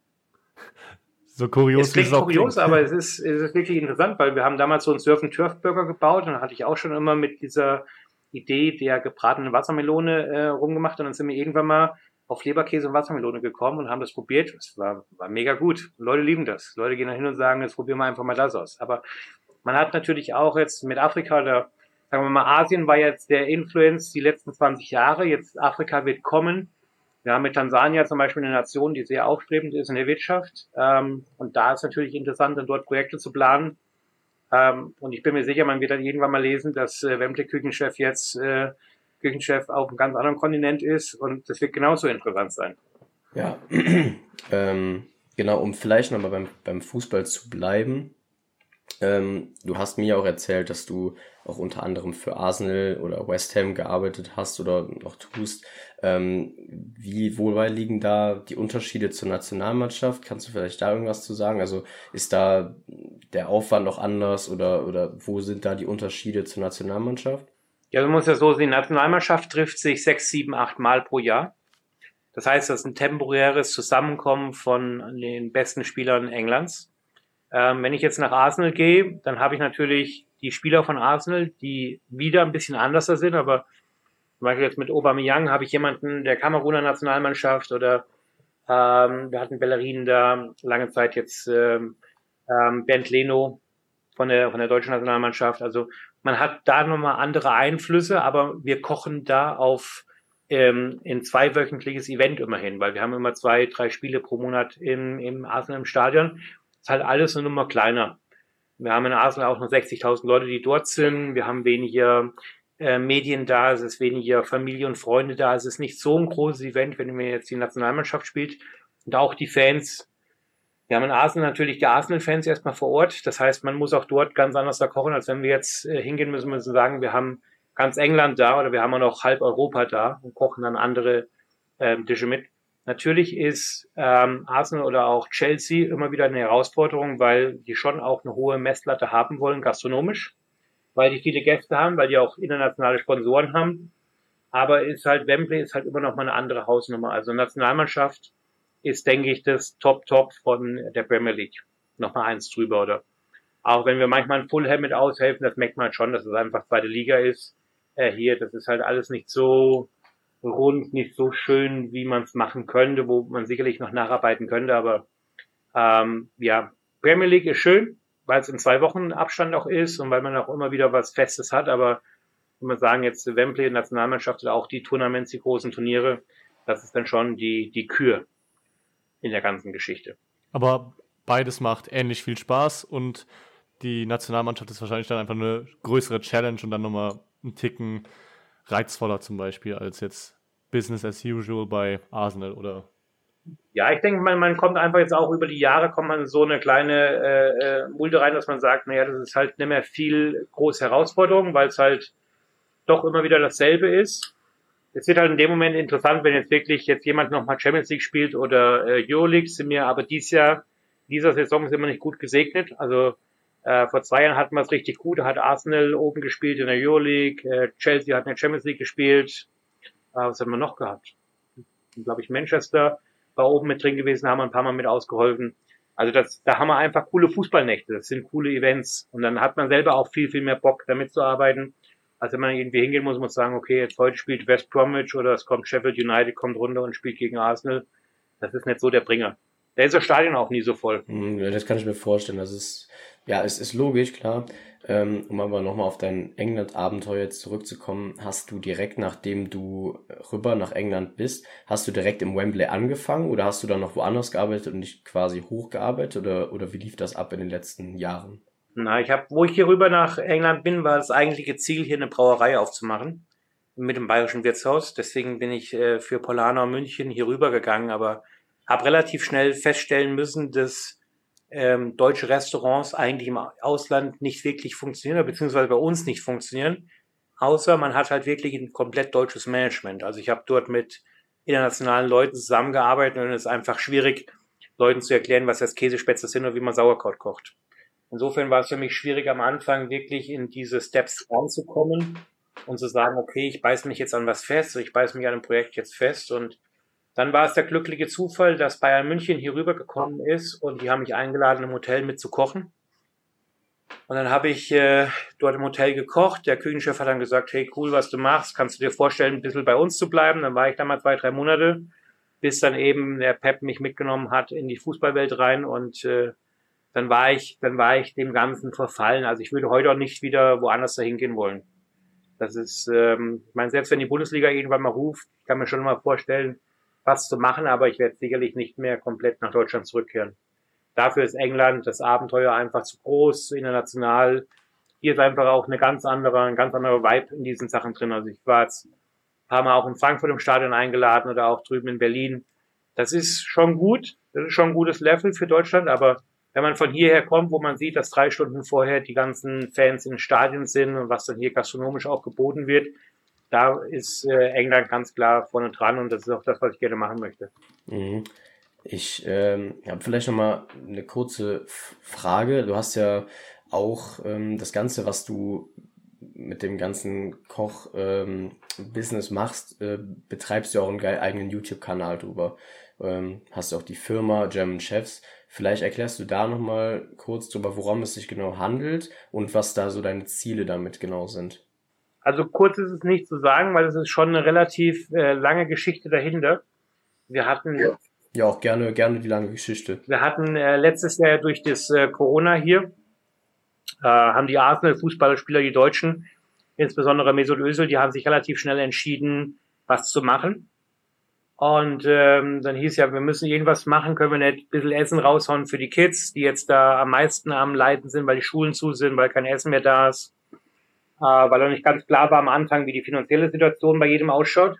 So kurios. Es klingt kurios, klingt. aber es ist, es ist wirklich interessant, weil wir haben damals so einen Surf and Turf Burger gebaut und dann hatte ich auch schon immer mit dieser Idee der gebratenen Wassermelone äh, rumgemacht und dann sind wir irgendwann mal auf Leberkäse und Wassermelone gekommen und haben das probiert. Es war, war mega gut. Leute lieben das. Leute gehen da hin und sagen, jetzt probieren wir einfach mal das aus. Aber man hat natürlich auch jetzt mit Afrika oder sagen wir mal, Asien war jetzt der Influence die letzten 20 Jahre. Jetzt Afrika wird kommen. Wir haben mit Tansania zum Beispiel eine Nation, die sehr aufstrebend ist in der Wirtschaft. Ähm, und da ist natürlich interessant, dann dort Projekte zu planen. Ähm, und ich bin mir sicher, man wird dann irgendwann mal lesen, dass äh, Wembley Küchenchef jetzt äh, Küchenchef auf einem ganz anderen Kontinent ist und das wird genauso interessant sein. Ja, ähm, genau, um vielleicht nochmal beim, beim Fußball zu bleiben. Ähm, du hast mir auch erzählt, dass du auch unter anderem für Arsenal oder West Ham gearbeitet hast oder noch tust. Ähm, wie wohl liegen da die Unterschiede zur Nationalmannschaft? Kannst du vielleicht da irgendwas zu sagen? Also ist da der Aufwand noch anders oder, oder wo sind da die Unterschiede zur Nationalmannschaft? Ja, du musst ja so sehen, die Nationalmannschaft trifft sich sechs, sieben, acht Mal pro Jahr. Das heißt, das ist ein temporäres Zusammenkommen von den besten Spielern Englands. Ähm, wenn ich jetzt nach Arsenal gehe, dann habe ich natürlich die Spieler von Arsenal, die wieder ein bisschen anders sind, aber zum Beispiel jetzt mit Aubameyang habe ich jemanden der Kameruner Nationalmannschaft oder ähm, wir hatten Bellerin da lange Zeit jetzt ähm, ähm, Bernd Leno von der von der deutschen Nationalmannschaft. Also man hat da nochmal andere Einflüsse, aber wir kochen da auf ähm, ein zweiwöchentliches Event immerhin, weil wir haben immer zwei, drei Spiele pro Monat im, im Arsenal im Stadion. ist halt alles eine Nummer kleiner. Wir haben in Arsenal auch nur 60.000 Leute, die dort sind. Wir haben weniger äh, Medien da, es ist weniger Familie und Freunde da. Es ist nicht so ein großes Event, wenn man jetzt die Nationalmannschaft spielt. Und auch die Fans wir haben in Arsenal natürlich die Arsenal-Fans erstmal vor Ort. Das heißt, man muss auch dort ganz anders da kochen, als wenn wir jetzt äh, hingehen müssen, müssen sagen, wir haben ganz England da oder wir haben auch noch halb Europa da und kochen dann andere ähm, Tische mit. Natürlich ist ähm, Arsenal oder auch Chelsea immer wieder eine Herausforderung, weil die schon auch eine hohe Messlatte haben wollen, gastronomisch, weil die viele Gäste haben, weil die auch internationale Sponsoren haben. Aber ist halt Wembley ist halt immer noch mal eine andere Hausnummer. Also Nationalmannschaft ist, denke ich, das Top-Top von der Premier League. Nochmal eins drüber, oder? Auch wenn wir manchmal ein Fullham mit aushelfen, das merkt man schon, dass es einfach zweite Liga ist. Äh, hier, das ist halt alles nicht so rund, nicht so schön, wie man es machen könnte, wo man sicherlich noch nacharbeiten könnte, aber ähm, ja, Premier League ist schön, weil es in zwei Wochen Abstand auch ist und weil man auch immer wieder was Festes hat, aber wenn man sagen, jetzt Wembley, Nationalmannschaft oder auch die Tournaments, die großen Turniere, das ist dann schon die, die Kür in der ganzen Geschichte. Aber beides macht ähnlich viel Spaß und die Nationalmannschaft ist wahrscheinlich dann einfach eine größere Challenge und dann nochmal einen Ticken reizvoller zum Beispiel als jetzt Business as usual bei Arsenal oder ja, ich denke, man, man kommt einfach jetzt auch über die Jahre, kommt man so eine kleine äh, äh, Mulde rein, dass man sagt, naja, das ist halt nicht mehr viel große Herausforderung, weil es halt doch immer wieder dasselbe ist. Es wird halt in dem Moment interessant, wenn jetzt wirklich jetzt jemand nochmal Champions League spielt oder äh, Euroleague, sind mir aber dieses Jahr, dieser Saison sind wir nicht gut gesegnet. Also äh, vor zwei Jahren hatten wir es richtig gut, da hat Arsenal oben gespielt in der Euroleague, äh, Chelsea hat in der Champions League gespielt. Äh, was haben wir noch gehabt? Glaube ich, Manchester war oben mit drin gewesen, haben ein paar Mal mit ausgeholfen. Also das, da haben wir einfach coole Fußballnächte, das sind coole Events. Und dann hat man selber auch viel, viel mehr Bock, damit zu arbeiten. Also wenn man irgendwie hingehen muss, muss sagen, okay, jetzt heute spielt West Bromwich oder es kommt Sheffield United, kommt runter und spielt gegen Arsenal. Das ist nicht so der Bringer. Da ist das Stadion auch nie so voll. Hm, das kann ich mir vorstellen. Das ist, ja, es ist logisch, klar. Ähm, um aber nochmal auf dein England-Abenteuer jetzt zurückzukommen, hast du direkt nachdem du rüber nach England bist, hast du direkt im Wembley angefangen oder hast du dann noch woanders gearbeitet und dich quasi hochgearbeitet oder, oder wie lief das ab in den letzten Jahren? Na, ich habe, wo ich hier rüber nach England bin, war das eigentliche Ziel, hier eine Brauerei aufzumachen mit dem Bayerischen Wirtshaus. Deswegen bin ich äh, für Polana München hier rüber gegangen, aber habe relativ schnell feststellen müssen, dass ähm, deutsche Restaurants eigentlich im Ausland nicht wirklich funktionieren, beziehungsweise bei uns nicht funktionieren, außer man hat halt wirklich ein komplett deutsches Management. Also ich habe dort mit internationalen Leuten zusammengearbeitet und es ist einfach schwierig, Leuten zu erklären, was das Käsespätzle sind und wie man Sauerkraut kocht. Insofern war es für mich schwierig am Anfang wirklich in diese Steps reinzukommen und zu sagen, okay, ich beiße mich jetzt an was fest, ich beiße mich an einem Projekt jetzt fest und dann war es der glückliche Zufall, dass Bayern München hier rübergekommen ist und die haben mich eingeladen, im Hotel mit zu kochen. Und dann habe ich äh, dort im Hotel gekocht. Der Küchenchef hat dann gesagt, hey, cool, was du machst. Kannst du dir vorstellen, ein bisschen bei uns zu bleiben? Dann war ich da mal zwei, drei Monate, bis dann eben der Pep mich mitgenommen hat in die Fußballwelt rein und äh, dann war ich, dann war ich dem Ganzen verfallen. Also ich würde heute auch nicht wieder woanders dahin gehen wollen. Das ist, ähm, ich meine, selbst wenn die Bundesliga irgendwann mal ruft, kann man schon mal vorstellen, was zu machen, aber ich werde sicherlich nicht mehr komplett nach Deutschland zurückkehren. Dafür ist England das Abenteuer einfach zu groß, zu international. Hier ist einfach auch eine ganz andere, ein ganz anderer Vibe in diesen Sachen drin. Also ich war jetzt ein paar Mal auch in Frankfurt im Stadion eingeladen oder auch drüben in Berlin. Das ist schon gut. Das ist schon ein gutes Level für Deutschland, aber wenn man von hierher kommt, wo man sieht, dass drei Stunden vorher die ganzen Fans in Stadien sind und was dann hier gastronomisch auch geboten wird, da ist äh, England ganz klar vorne dran und das ist auch das, was ich gerne machen möchte. Mhm. Ich ähm, habe vielleicht noch mal eine kurze Frage. Du hast ja auch ähm, das Ganze, was du mit dem ganzen Koch-Business ähm, machst, äh, betreibst du auch einen eigenen YouTube-Kanal drüber. Ähm, hast du auch die Firma German Chefs. Vielleicht erklärst du da noch mal kurz drüber, worum es sich genau handelt und was da so deine Ziele damit genau sind. Also kurz ist es nicht zu sagen, weil es ist schon eine relativ äh, lange Geschichte dahinter. Wir hatten ja auch gerne gerne die lange Geschichte. Wir hatten äh, letztes Jahr durch das äh, Corona hier äh, haben die Arsenal Fußballspieler, die Deutschen, insbesondere Mesut Özil, die haben sich relativ schnell entschieden, was zu machen. Und ähm, dann hieß ja, wir müssen irgendwas machen, können wir nicht ein bisschen Essen raushauen für die Kids, die jetzt da am meisten am Leiden sind, weil die Schulen zu sind, weil kein Essen mehr da ist äh, weil noch nicht ganz klar war am Anfang, wie die finanzielle Situation bei jedem ausschaut.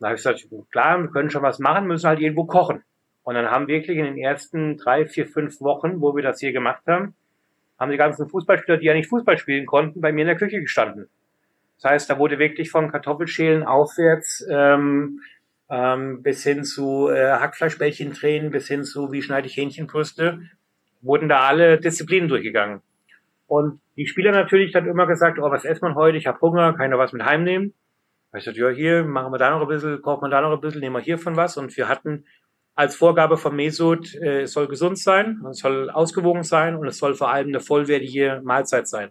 Da habe ich gesagt, klar, wir können schon was machen, müssen halt irgendwo kochen. Und dann haben wirklich in den ersten drei, vier, fünf Wochen, wo wir das hier gemacht haben, haben die ganzen Fußballspieler, die ja nicht Fußball spielen konnten, bei mir in der Küche gestanden. Das heißt, da wurde wirklich von Kartoffelschälen aufwärts ähm, ähm, bis hin zu äh, Hackfleischbällchen drehen, bis hin zu wie schneide ich Hähnchenbrüste, wurden da alle Disziplinen durchgegangen. Und die Spieler natürlich dann immer gesagt, oh, was essen man heute? Ich habe Hunger, kann ich noch was mit heimnehmen? Da ich gesagt, ja, hier machen wir da noch ein bisschen, kochen wir da noch ein bisschen, nehmen wir hiervon was. Und wir hatten als Vorgabe von Mesut, äh, es soll gesund sein, es soll ausgewogen sein und es soll vor allem eine vollwertige Mahlzeit sein.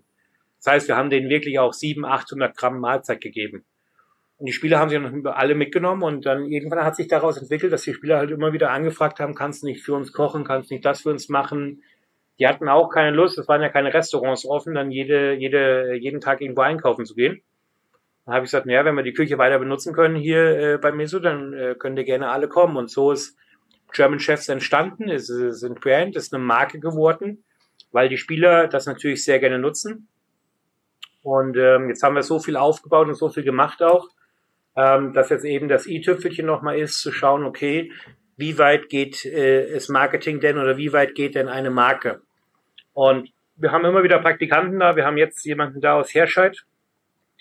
Das heißt, wir haben denen wirklich auch 700, 800 Gramm Mahlzeit gegeben. Und die Spieler haben sich dann alle mitgenommen und dann irgendwann hat sich daraus entwickelt, dass die Spieler halt immer wieder angefragt haben, kannst du nicht für uns kochen, kannst du nicht das für uns machen, die hatten auch keine Lust, es waren ja keine Restaurants offen, dann jede, jede, jeden Tag irgendwo einkaufen zu gehen. Dann habe ich gesagt, naja, wenn wir die Küche weiter benutzen können hier äh, bei Meso, dann äh, können die gerne alle kommen. Und so ist German Chefs entstanden. Es ist ein Brand, ist eine Marke geworden, weil die Spieler das natürlich sehr gerne nutzen. Und ähm, jetzt haben wir so viel aufgebaut und so viel gemacht auch, ähm, dass jetzt eben das i-Tüpfelchen nochmal ist, zu schauen, okay, wie weit geht äh, das Marketing denn oder wie weit geht denn eine Marke? Und wir haben immer wieder Praktikanten da. Wir haben jetzt jemanden da aus Herscheid,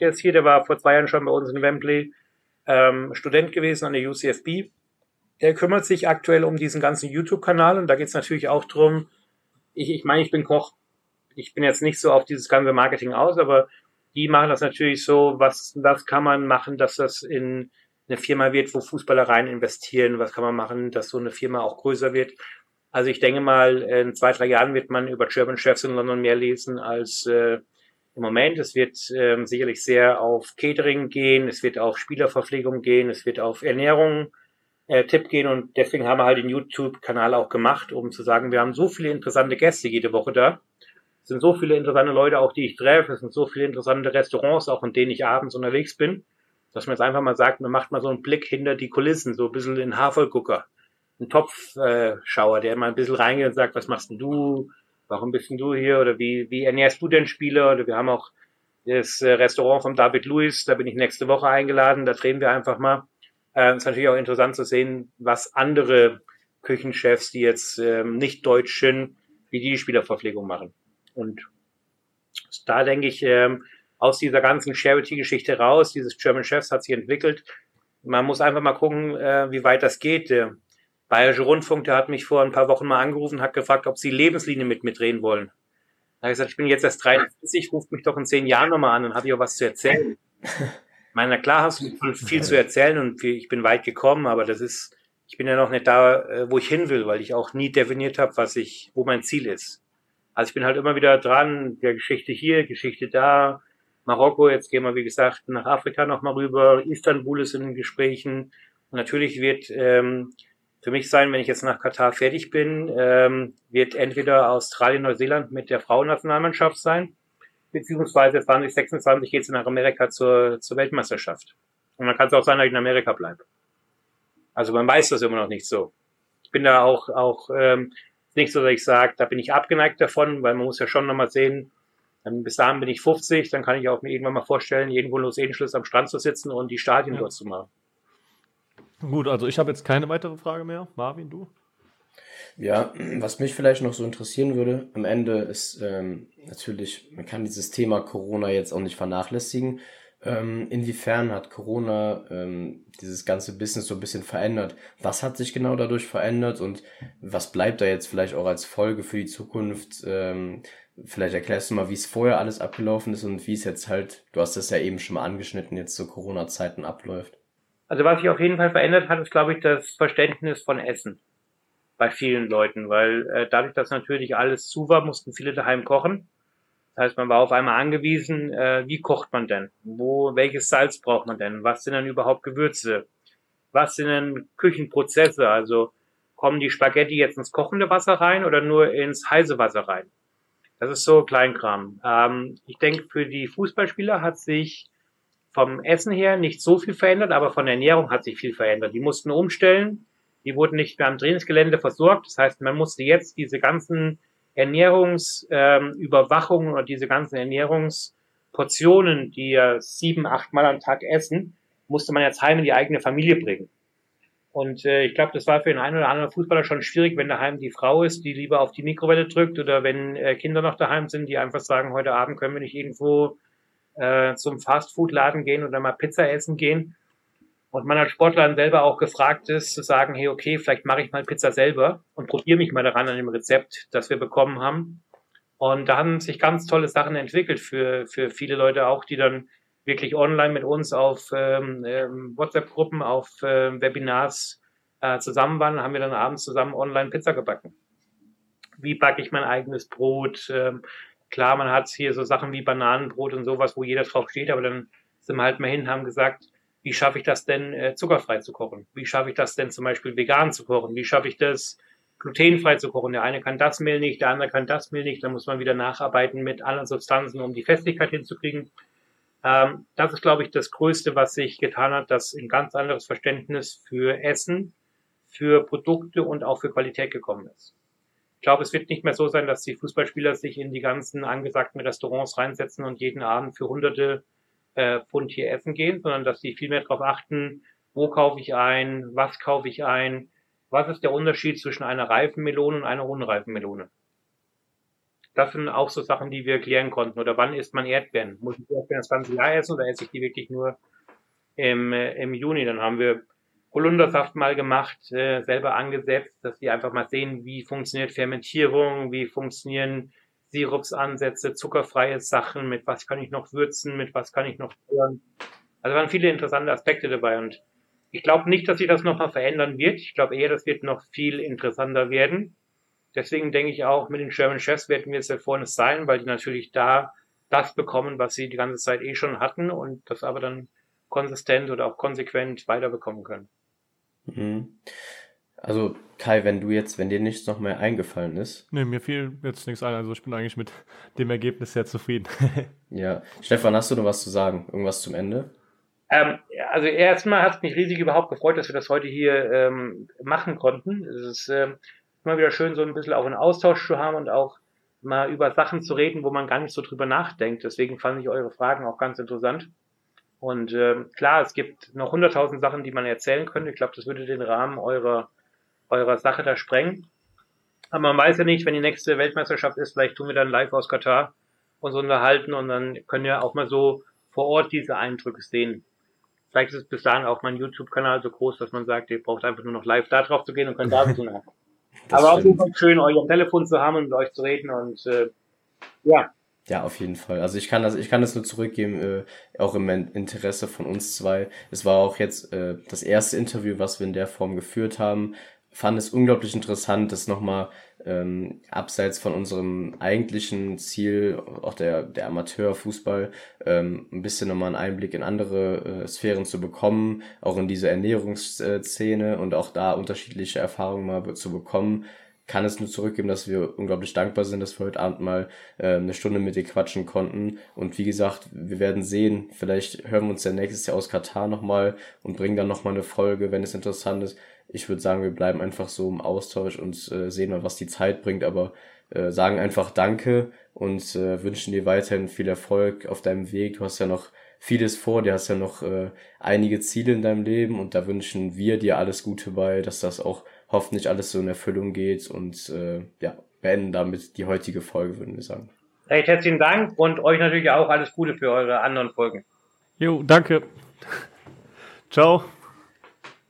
der ist hier, der war vor zwei Jahren schon bei uns in Wembley ähm, Student gewesen an der UCFB. Der kümmert sich aktuell um diesen ganzen YouTube-Kanal und da geht es natürlich auch drum. ich, ich meine, ich bin Koch. Ich bin jetzt nicht so auf dieses ganze Marketing aus, aber die machen das natürlich so, was, was kann man machen, dass das in eine Firma wird, wo Fußballer rein investieren, was kann man machen, dass so eine Firma auch größer wird. Also ich denke mal, in zwei, drei Jahren wird man über German Chefs in London mehr lesen als äh, im Moment. Es wird ähm, sicherlich sehr auf Catering gehen, es wird auf Spielerverpflegung gehen, es wird auf Ernährung äh, Tipp gehen und deswegen haben wir halt den YouTube-Kanal auch gemacht, um zu sagen, wir haben so viele interessante Gäste jede Woche da. Es sind so viele interessante Leute auch, die ich treffe. Es sind so viele interessante Restaurants, auch in denen ich abends unterwegs bin, dass man jetzt einfach mal sagt, man macht mal so einen Blick hinter die Kulissen, so ein bisschen in Hafergucker. Ein Topfschauer, der mal ein bisschen reingeht und sagt, was machst denn du? warum bist denn du hier oder wie, wie ernährst du denn Spieler? Oder wir haben auch das äh, Restaurant von David Lewis, da bin ich nächste Woche eingeladen, da drehen wir einfach mal. Äh, ist natürlich auch interessant zu sehen, was andere Küchenchefs, die jetzt ähm, nicht deutsch sind, wie die, die Spielerverpflegung machen. Und da denke ich, ähm, aus dieser ganzen Charity-Geschichte raus, dieses German Chefs hat sich entwickelt. Man muss einfach mal gucken, äh, wie weit das geht. Der Bayerische Rundfunk, der hat mich vor ein paar Wochen mal angerufen, hat gefragt, ob sie Lebenslinie mit mir drehen wollen. Da habe ich gesagt, ich bin jetzt erst 43, ruft mich doch in zehn Jahren nochmal an, dann habe ich auch was zu erzählen. Ich meine, na klar hast du viel zu erzählen und ich bin weit gekommen, aber das ist, ich bin ja noch nicht da, äh, wo ich hin will, weil ich auch nie definiert habe, was ich, wo mein Ziel ist. Also ich bin halt immer wieder dran, der Geschichte hier, Geschichte da, Marokko, jetzt gehen wir, wie gesagt, nach Afrika nochmal rüber, Istanbul ist in den Gesprächen. Und natürlich wird ähm, für mich sein, wenn ich jetzt nach Katar fertig bin, ähm, wird entweder Australien, Neuseeland mit der Frauennationalmannschaft sein, beziehungsweise 2026 geht es nach Amerika zur, zur Weltmeisterschaft. Und dann kann es auch sein, dass ich in Amerika bleibe. Also man weiß das immer noch nicht so. Ich bin da auch, auch ähm, nicht so, dass ich sage, da bin ich abgeneigt davon, weil man muss ja schon nochmal sehen, bis dahin bin ich 50, dann kann ich auch mir irgendwann mal vorstellen, irgendwo in Los Angeles am Strand zu sitzen und die Stadien ja. dort zu machen. Gut, also ich habe jetzt keine weitere Frage mehr. Marvin, du? Ja, was mich vielleicht noch so interessieren würde, am Ende ist ähm, natürlich, man kann dieses Thema Corona jetzt auch nicht vernachlässigen. Ähm, inwiefern hat Corona ähm, dieses ganze Business so ein bisschen verändert? Was hat sich genau dadurch verändert und was bleibt da jetzt vielleicht auch als Folge für die Zukunft? Ähm, vielleicht erklärst du mal, wie es vorher alles abgelaufen ist und wie es jetzt halt, du hast das ja eben schon mal angeschnitten, jetzt zu Corona-Zeiten abläuft. Also was sich auf jeden Fall verändert hat, ist, glaube ich, das Verständnis von Essen bei vielen Leuten, weil äh, dadurch, dass natürlich alles zu war, mussten viele daheim kochen. Das heißt, man war auf einmal angewiesen, äh, wie kocht man denn? Wo, welches Salz braucht man denn? Was sind denn überhaupt Gewürze? Was sind denn Küchenprozesse? Also kommen die Spaghetti jetzt ins kochende Wasser rein oder nur ins heiße Wasser rein? Das ist so Kleinkram. Ähm, ich denke, für die Fußballspieler hat sich vom Essen her nicht so viel verändert, aber von der Ernährung hat sich viel verändert. Die mussten umstellen, die wurden nicht mehr am Trainingsgelände versorgt. Das heißt, man musste jetzt diese ganzen Ernährungsüberwachungen ähm, oder diese ganzen Ernährungsportionen, die ja sieben, acht Mal am Tag essen, musste man jetzt heim in die eigene Familie bringen. Und äh, ich glaube, das war für den einen oder anderen Fußballer schon schwierig, wenn daheim die Frau ist, die lieber auf die Mikrowelle drückt oder wenn äh, Kinder noch daheim sind, die einfach sagen, heute Abend können wir nicht irgendwo äh, zum Fastfood-Laden gehen oder mal Pizza essen gehen. Und man als Sportler dann selber auch gefragt ist, zu sagen, hey, okay, vielleicht mache ich mal Pizza selber und probiere mich mal daran an dem Rezept, das wir bekommen haben. Und da haben sich ganz tolle Sachen entwickelt für, für viele Leute auch, die dann wirklich online mit uns auf ähm, ähm WhatsApp-Gruppen, auf äh, Webinars äh, zusammen waren, haben wir dann abends zusammen online Pizza gebacken. Wie backe ich mein eigenes Brot? Ähm, Klar, man hat hier so Sachen wie Bananenbrot und sowas, wo jeder drauf steht, aber dann sind wir halt mal hin, haben gesagt, wie schaffe ich das denn, äh, zuckerfrei zu kochen? Wie schaffe ich das denn zum Beispiel vegan zu kochen? Wie schaffe ich das, glutenfrei zu kochen? Der eine kann das Mehl nicht, der andere kann das Mehl nicht. Da muss man wieder nacharbeiten mit anderen Substanzen, um die Festigkeit hinzukriegen. Ähm, das ist, glaube ich, das Größte, was sich getan hat, dass ein ganz anderes Verständnis für Essen, für Produkte und auch für Qualität gekommen ist. Ich glaube, es wird nicht mehr so sein, dass die Fußballspieler sich in die ganzen angesagten Restaurants reinsetzen und jeden Abend für hunderte äh, Pfund hier essen gehen, sondern dass sie viel mehr darauf achten, wo kaufe ich ein, was kaufe ich ein, was ist der Unterschied zwischen einer reifen Melone und einer unreifen Melone. Das sind auch so Sachen, die wir klären konnten. Oder wann isst man Erdbeeren? Muss ich Erdbeeren das ganze Jahr essen oder esse ich die wirklich nur im, äh, im Juni? Dann haben wir Holundersaft mal gemacht, äh, selber angesetzt, dass die einfach mal sehen, wie funktioniert Fermentierung, wie funktionieren Sirupsansätze, zuckerfreie Sachen, mit was kann ich noch würzen, mit was kann ich noch rühren. Also waren viele interessante Aspekte dabei und ich glaube nicht, dass sich das nochmal verändern wird. Ich glaube eher, das wird noch viel interessanter werden. Deswegen denke ich auch, mit den German Chefs werden wir jetzt sehr vorne sein, weil die natürlich da das bekommen, was sie die ganze Zeit eh schon hatten und das aber dann konsistent oder auch konsequent weiterbekommen können. Mhm. Also Kai, wenn du jetzt, wenn dir nichts noch mehr eingefallen ist. Nee, mir fiel jetzt nichts ein. Also ich bin eigentlich mit dem Ergebnis sehr zufrieden. ja. Stefan, hast du noch was zu sagen? Irgendwas zum Ende? Ähm, also erstmal hat es mich riesig überhaupt gefreut, dass wir das heute hier ähm, machen konnten. Es ist ähm, immer wieder schön, so ein bisschen auch einen Austausch zu haben und auch mal über Sachen zu reden, wo man gar nicht so drüber nachdenkt. Deswegen fand ich eure Fragen auch ganz interessant. Und äh, klar, es gibt noch hunderttausend Sachen, die man erzählen könnte. Ich glaube, das würde den Rahmen eurer, eurer Sache da sprengen. Aber man weiß ja nicht, wenn die nächste Weltmeisterschaft ist, vielleicht tun wir dann live aus Katar uns unterhalten und dann können wir auch mal so vor Ort diese Eindrücke sehen. Vielleicht ist es bis dahin auch mein YouTube-Kanal so groß, dass man sagt, ihr braucht einfach nur noch live da drauf zu gehen und könnt da so nach. Aber auf jeden Fall schön, euch am Telefon zu haben und mit euch zu reden und äh, ja, ja, auf jeden Fall. Also ich kann das, ich kann das nur zurückgeben, äh, auch im Interesse von uns zwei. Es war auch jetzt äh, das erste Interview, was wir in der Form geführt haben. Fand es unglaublich interessant, das nochmal ähm, abseits von unserem eigentlichen Ziel, auch der, der Amateurfußball, ähm, ein bisschen nochmal einen Einblick in andere äh, Sphären zu bekommen, auch in diese Ernährungsszene und auch da unterschiedliche Erfahrungen mal zu bekommen kann es nur zurückgeben, dass wir unglaublich dankbar sind, dass wir heute Abend mal äh, eine Stunde mit dir quatschen konnten. Und wie gesagt, wir werden sehen, vielleicht hören wir uns ja nächstes Jahr aus Katar nochmal und bringen dann nochmal eine Folge, wenn es interessant ist. Ich würde sagen, wir bleiben einfach so im Austausch und äh, sehen mal, was die Zeit bringt, aber äh, sagen einfach Danke und äh, wünschen dir weiterhin viel Erfolg auf deinem Weg. Du hast ja noch vieles vor, du hast ja noch äh, einige Ziele in deinem Leben und da wünschen wir dir alles Gute bei, dass das auch hoffentlich alles so in Erfüllung geht und äh, ja, beenden damit die heutige Folge, würden wir sagen. Recht herzlichen Dank und euch natürlich auch alles Gute für eure anderen Folgen. Jo, danke. Ciao.